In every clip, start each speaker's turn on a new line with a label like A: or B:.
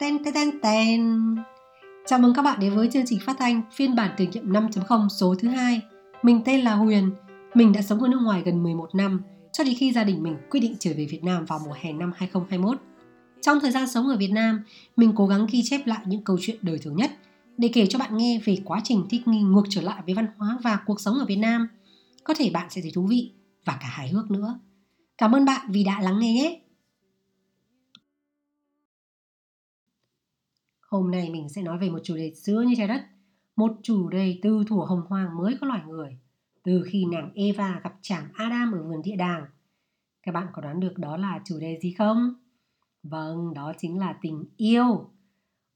A: Ten ten ten ten. Chào mừng các bạn đến với chương trình phát thanh phiên bản thử nghiệm 5.0 số thứ hai. Mình tên là Huyền. Mình đã sống ở nước ngoài gần 11 năm cho đến khi gia đình mình quyết định trở về Việt Nam vào mùa hè năm 2021. Trong thời gian sống ở Việt Nam, mình cố gắng ghi chép lại những câu chuyện đời thường nhất để kể cho bạn nghe về quá trình thích nghi ngược trở lại với văn hóa và cuộc sống ở Việt Nam. Có thể bạn sẽ thấy thú vị và cả hài hước nữa. Cảm ơn bạn vì đã lắng nghe nhé. Hôm nay mình sẽ nói về một chủ đề xưa như trái đất, một chủ đề từ thuở hồng hoang mới có loài người, từ khi nàng Eva gặp chàng Adam ở vườn địa đàng. Các bạn có đoán được đó là chủ đề gì không? Vâng, đó chính là tình yêu.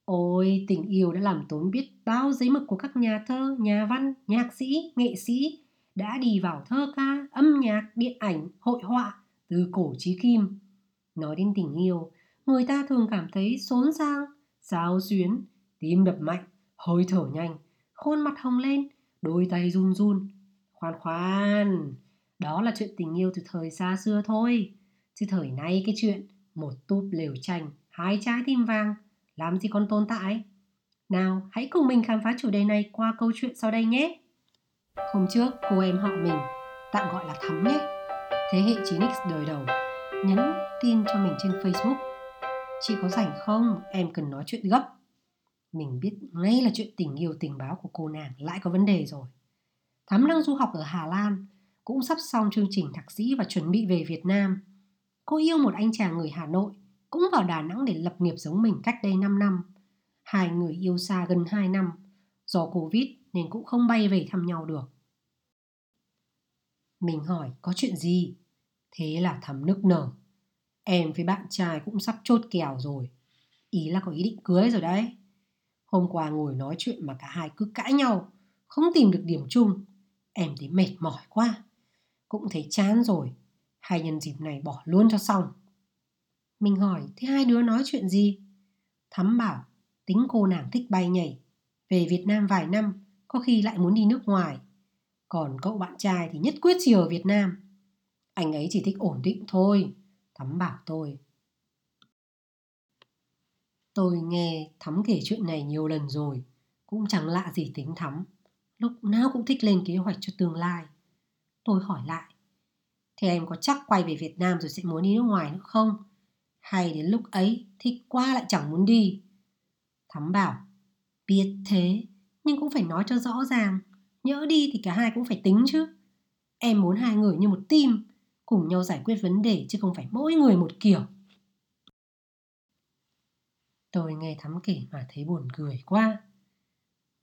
A: Ôi, tình yêu đã làm tốn biết bao giấy mực của các nhà thơ, nhà văn, nhạc sĩ, nghệ sĩ đã đi vào thơ ca, âm nhạc, điện ảnh, hội họa từ cổ chí kim. Nói đến tình yêu, người ta thường cảm thấy xốn sang, sao xuyến, tim đập mạnh, hơi thở nhanh, khuôn mặt hồng lên, đôi tay run run. Khoan khoan, đó là chuyện tình yêu từ thời xa xưa thôi. Chứ thời nay cái chuyện một túp lều tranh, hai trái tim vàng, làm gì còn tồn tại? Nào, hãy cùng mình khám phá chủ đề này qua câu chuyện sau đây nhé. Hôm trước, cô em họ mình, tạm gọi là Thắm nhé, thế hệ 9X đời đầu, nhắn tin cho mình trên Facebook. Chị có rảnh không? Em cần nói chuyện gấp. Mình biết ngay là chuyện tình yêu tình báo của cô nàng lại có vấn đề rồi. Thắm đang du học ở Hà Lan, cũng sắp xong chương trình thạc sĩ và chuẩn bị về Việt Nam. Cô yêu một anh chàng người Hà Nội, cũng vào Đà Nẵng để lập nghiệp giống mình cách đây 5 năm. Hai người yêu xa gần 2 năm, do Covid nên cũng không bay về thăm nhau được. Mình hỏi có chuyện gì? Thế là thắm nức nở. Em với bạn trai cũng sắp chốt kèo rồi. Ý là có ý định cưới rồi đấy. Hôm qua ngồi nói chuyện mà cả hai cứ cãi nhau, không tìm được điểm chung. Em thấy mệt mỏi quá. Cũng thấy chán rồi. hai nhân dịp này bỏ luôn cho xong. Mình hỏi thế hai đứa nói chuyện gì? Thắm bảo tính cô nàng thích bay nhảy. Về Việt Nam vài năm, có khi lại muốn đi nước ngoài. Còn cậu bạn trai thì nhất quyết chỉ ở Việt Nam. Anh ấy chỉ thích ổn định thôi. Thắm bảo tôi. Tôi nghe Thắm kể chuyện này nhiều lần rồi. Cũng chẳng lạ gì tính Thắm. Lúc nào cũng thích lên kế hoạch cho tương lai. Tôi hỏi lại. Thế em có chắc quay về Việt Nam rồi sẽ muốn đi nước ngoài nữa không? Hay đến lúc ấy thích Qua lại chẳng muốn đi? Thắm bảo. Biết thế, nhưng cũng phải nói cho rõ ràng. Nhỡ đi thì cả hai cũng phải tính chứ. Em muốn hai người như một team, cùng nhau giải quyết vấn đề chứ không phải mỗi người một kiểu. Tôi nghe Thắm kể mà thấy buồn cười quá.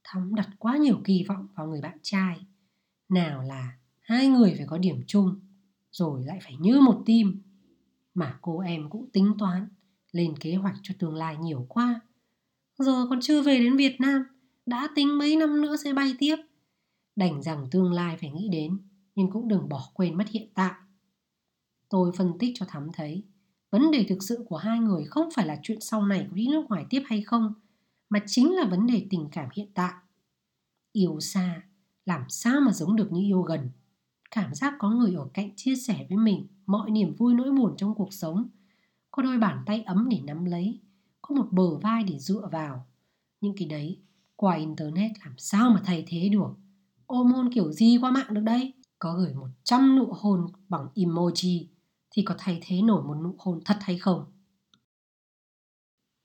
A: Thắm đặt quá nhiều kỳ vọng vào người bạn trai. Nào là hai người phải có điểm chung, rồi lại phải như một team. Mà cô em cũng tính toán, lên kế hoạch cho tương lai nhiều quá. Giờ còn chưa về đến Việt Nam, đã tính mấy năm nữa sẽ bay tiếp. Đành rằng tương lai phải nghĩ đến, nhưng cũng đừng bỏ quên mất hiện tại. Tôi phân tích cho Thắm thấy, vấn đề thực sự của hai người không phải là chuyện sau này có đi nước ngoài tiếp hay không, mà chính là vấn đề tình cảm hiện tại. Yêu xa, làm sao mà giống được như yêu gần. Cảm giác có người ở cạnh chia sẻ với mình mọi niềm vui nỗi buồn trong cuộc sống. Có đôi bàn tay ấm để nắm lấy, có một bờ vai để dựa vào. Những cái đấy, qua Internet làm sao mà thay thế được. Ôm hôn kiểu gì qua mạng được đây? Có gửi 100 nụ hôn bằng emoji thì có thay thế nổi một nụ hôn thật hay không?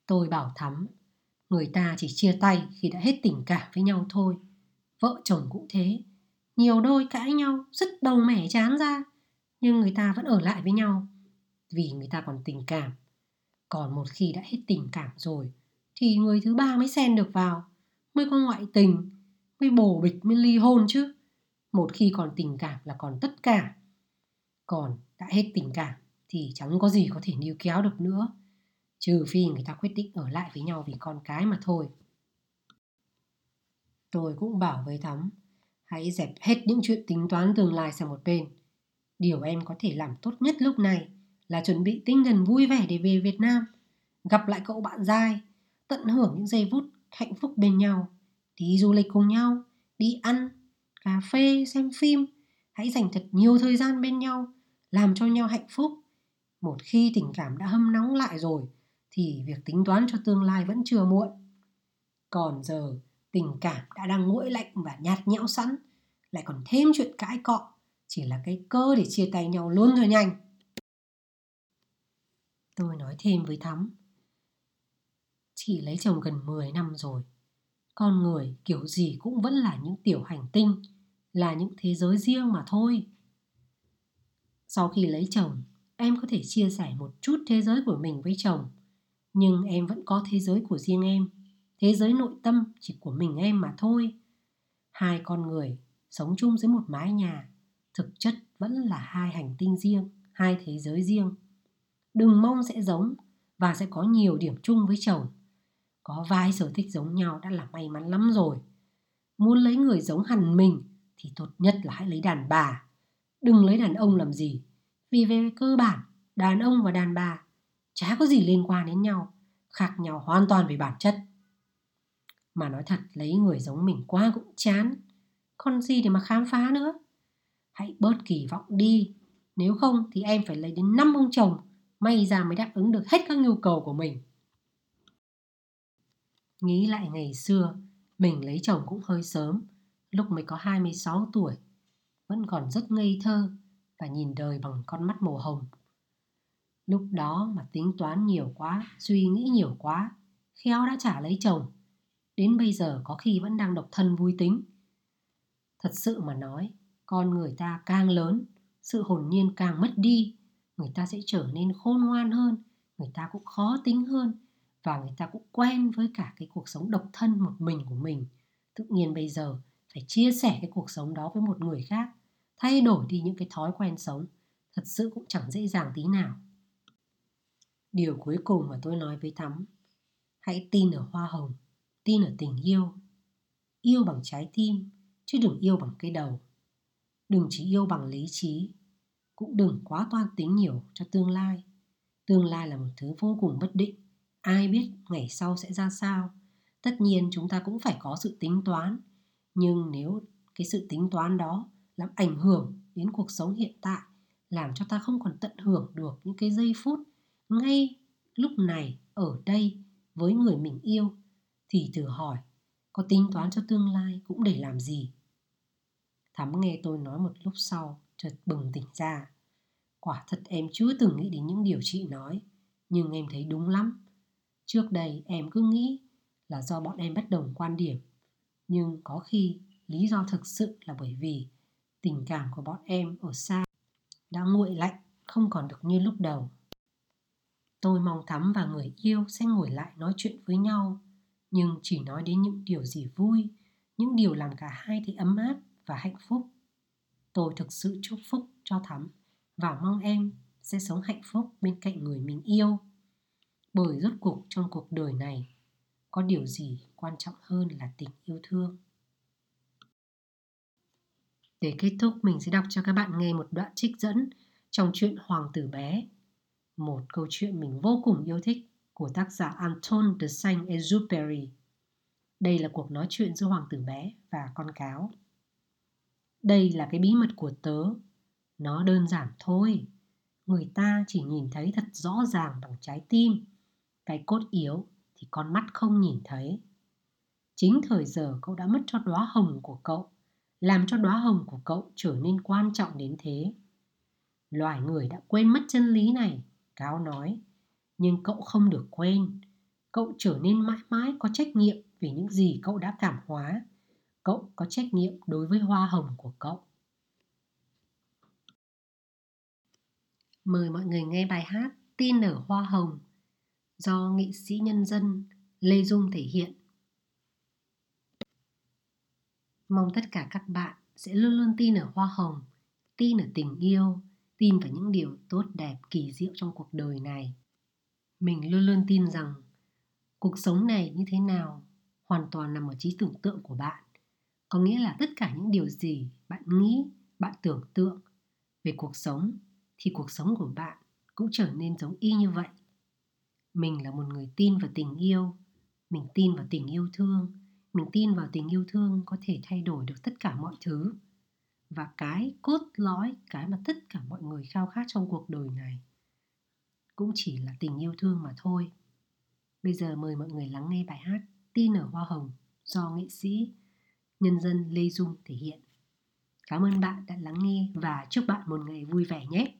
A: Tôi bảo Thắm, người ta chỉ chia tay khi đã hết tình cảm với nhau thôi. Vợ chồng cũng thế, nhiều đôi cãi nhau, rất đầu mẻ chán ra, nhưng người ta vẫn ở lại với nhau vì người ta còn tình cảm. Còn một khi đã hết tình cảm rồi thì người thứ ba mới xen được vào, mới có ngoại tình, mới bổ bịch mới ly hôn chứ. Một khi còn tình cảm là còn tất cả. Còn đã hết tình cảm thì chẳng có gì có thể níu kéo được nữa. Trừ phi người ta quyết định ở lại với nhau vì con cái mà thôi. Tôi cũng bảo với Thắm, hãy dẹp hết những chuyện tính toán tương lai sang một bên. Điều em có thể làm tốt nhất lúc này là chuẩn bị tinh thần vui vẻ để về Việt Nam, gặp lại cậu bạn dai, tận hưởng những giây phút hạnh phúc bên nhau, đi du lịch cùng nhau, đi ăn, cà phê, xem phim. Hãy dành thật nhiều thời gian bên nhau, làm cho nhau hạnh phúc. Một khi tình cảm đã hâm nóng lại rồi, thì việc tính toán cho tương lai vẫn chưa muộn. Còn giờ, tình cảm đã đang nguội lạnh và nhạt nhẽo sẵn, lại còn thêm chuyện cãi cọ, chỉ là cái cơ để chia tay nhau luôn thôi nhanh. Tôi nói thêm với Thắm. Chị lấy chồng gần 10 năm rồi. Con người kiểu gì cũng vẫn là những tiểu hành tinh, là những thế giới riêng mà thôi. Sau khi lấy chồng, em có thể chia sẻ một chút thế giới của mình với chồng, nhưng em vẫn có thế giới của riêng em. Thế giới nội tâm chỉ của mình em mà thôi. Hai con người sống chung dưới một mái nhà, thực chất vẫn là hai hành tinh riêng, hai thế giới riêng đừng mong sẽ giống và sẽ có nhiều điểm chung với chồng. Có vài sở thích giống nhau đã là may mắn lắm rồi. Muốn lấy người giống hẳn mình thì tốt nhất là hãy lấy đàn bà. Đừng lấy đàn ông làm gì. Vì về cơ bản, đàn ông và đàn bà chả có gì liên quan đến nhau, khác nhau hoàn toàn về bản chất. Mà nói thật, lấy người giống mình quá cũng chán. Còn gì để mà khám phá nữa? Hãy bớt kỳ vọng đi. Nếu không thì em phải lấy đến 5 ông chồng may ra mới đáp ứng được hết các nhu cầu của mình. Nghĩ lại ngày xưa, mình lấy chồng cũng hơi sớm, lúc mới có 26 tuổi, vẫn còn rất ngây thơ và nhìn đời bằng con mắt màu hồng. Lúc đó mà tính toán nhiều quá, suy nghĩ nhiều quá, khéo đã trả lấy chồng. Đến bây giờ có khi vẫn đang độc thân vui tính. Thật sự mà nói, con người ta càng lớn, sự hồn nhiên càng mất đi người ta sẽ trở nên khôn ngoan hơn người ta cũng khó tính hơn và người ta cũng quen với cả cái cuộc sống độc thân một mình của mình tự nhiên bây giờ phải chia sẻ cái cuộc sống đó với một người khác, thay đổi đi những cái thói quen sống, thật sự cũng chẳng dễ dàng tí nào. Điều cuối cùng mà tôi nói với thắm, hãy tin ở hoa hồng, tin ở tình yêu. Yêu bằng trái tim, chứ đừng yêu bằng cái đầu. Đừng chỉ yêu bằng lý trí, cũng đừng quá toan tính nhiều cho tương lai. Tương lai là một thứ vô cùng bất định, ai biết ngày sau sẽ ra sao. Tất nhiên chúng ta cũng phải có sự tính toán nhưng nếu cái sự tính toán đó làm ảnh hưởng đến cuộc sống hiện tại làm cho ta không còn tận hưởng được những cái giây phút ngay lúc này ở đây với người mình yêu thì thử hỏi có tính toán cho tương lai cũng để làm gì thắm nghe tôi nói một lúc sau chợt bừng tỉnh ra. Quả thật em chưa từng nghĩ đến những điều chị nói, nhưng em thấy đúng lắm. Trước đây em cứ nghĩ là do bọn em bất đồng quan điểm, nhưng có khi lý do thực sự là bởi vì tình cảm của bọn em ở xa đã nguội lạnh, không còn được như lúc đầu. Tôi mong Thắm và người yêu sẽ ngồi lại nói chuyện với nhau, nhưng chỉ nói đến những điều gì vui, những điều làm cả hai thấy ấm áp và hạnh phúc. Tôi thực sự chúc phúc cho Thắm và mong em sẽ sống hạnh phúc bên cạnh người mình yêu. Bởi rốt cuộc trong cuộc đời này có điều gì quan trọng hơn là tình yêu thương. Để kết thúc, mình sẽ đọc cho các bạn nghe một đoạn trích dẫn trong truyện Hoàng tử bé. Một câu chuyện mình vô cùng yêu thích của tác giả Anton de Saint-Exupéry. Đây là cuộc nói chuyện giữa hoàng tử bé và con cáo. Đây là cái bí mật của tớ. Nó đơn giản thôi. Người ta chỉ nhìn thấy thật rõ ràng bằng trái tim. Cái cốt yếu thì con mắt không nhìn thấy. Chính thời giờ cậu đã mất cho đóa hồng của cậu, làm cho đóa hồng của cậu trở nên quan trọng đến thế. Loài người đã quên mất chân lý này, Cáo nói. Nhưng cậu không được quên. Cậu trở nên mãi mãi có trách nhiệm vì những gì cậu đã cảm hóa cậu có trách nhiệm đối với hoa hồng của cậu. Mời mọi người nghe bài hát Tin ở Hoa Hồng do nghị sĩ nhân dân Lê Dung thể hiện. Mong tất cả các bạn sẽ luôn luôn tin ở hoa hồng, tin ở tình yêu, tin vào những điều tốt đẹp kỳ diệu trong cuộc đời này. Mình luôn luôn tin rằng cuộc sống này như thế nào hoàn toàn nằm ở trí tưởng tượng của bạn có nghĩa là tất cả những điều gì bạn nghĩ bạn tưởng tượng về cuộc sống thì cuộc sống của bạn cũng trở nên giống y như vậy mình là một người tin vào tình yêu mình tin vào tình yêu thương mình tin vào tình yêu thương có thể thay đổi được tất cả mọi thứ và cái cốt lõi, cái mà tất cả mọi người khao khát trong cuộc đời này cũng chỉ là tình yêu thương mà thôi
B: Bây giờ mời mọi người lắng nghe bài hát Tin ở Hoa Hồng do nghệ sĩ, nhân dân Lê Dung thể hiện. Cảm ơn bạn đã lắng nghe và chúc bạn một ngày vui vẻ nhé.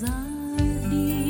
B: ra đi.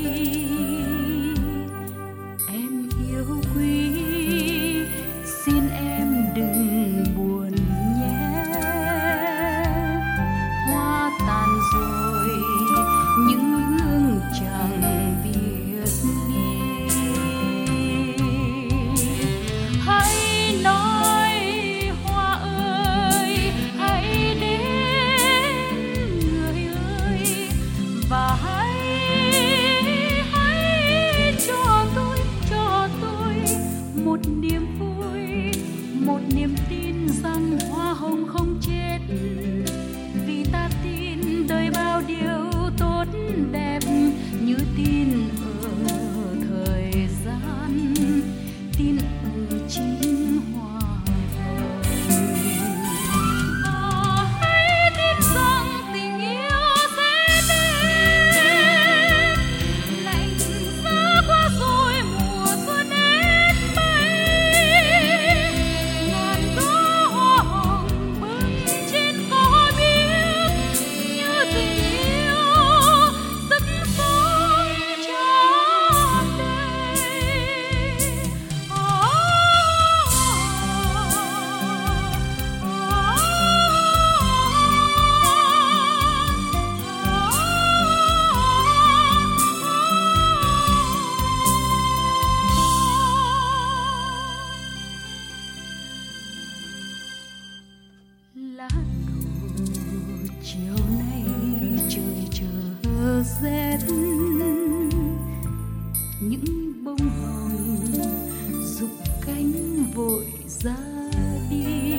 B: những bông hồng dục cánh vội ra đi.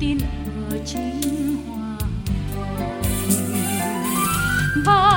B: Tin ở chính hoàng
C: và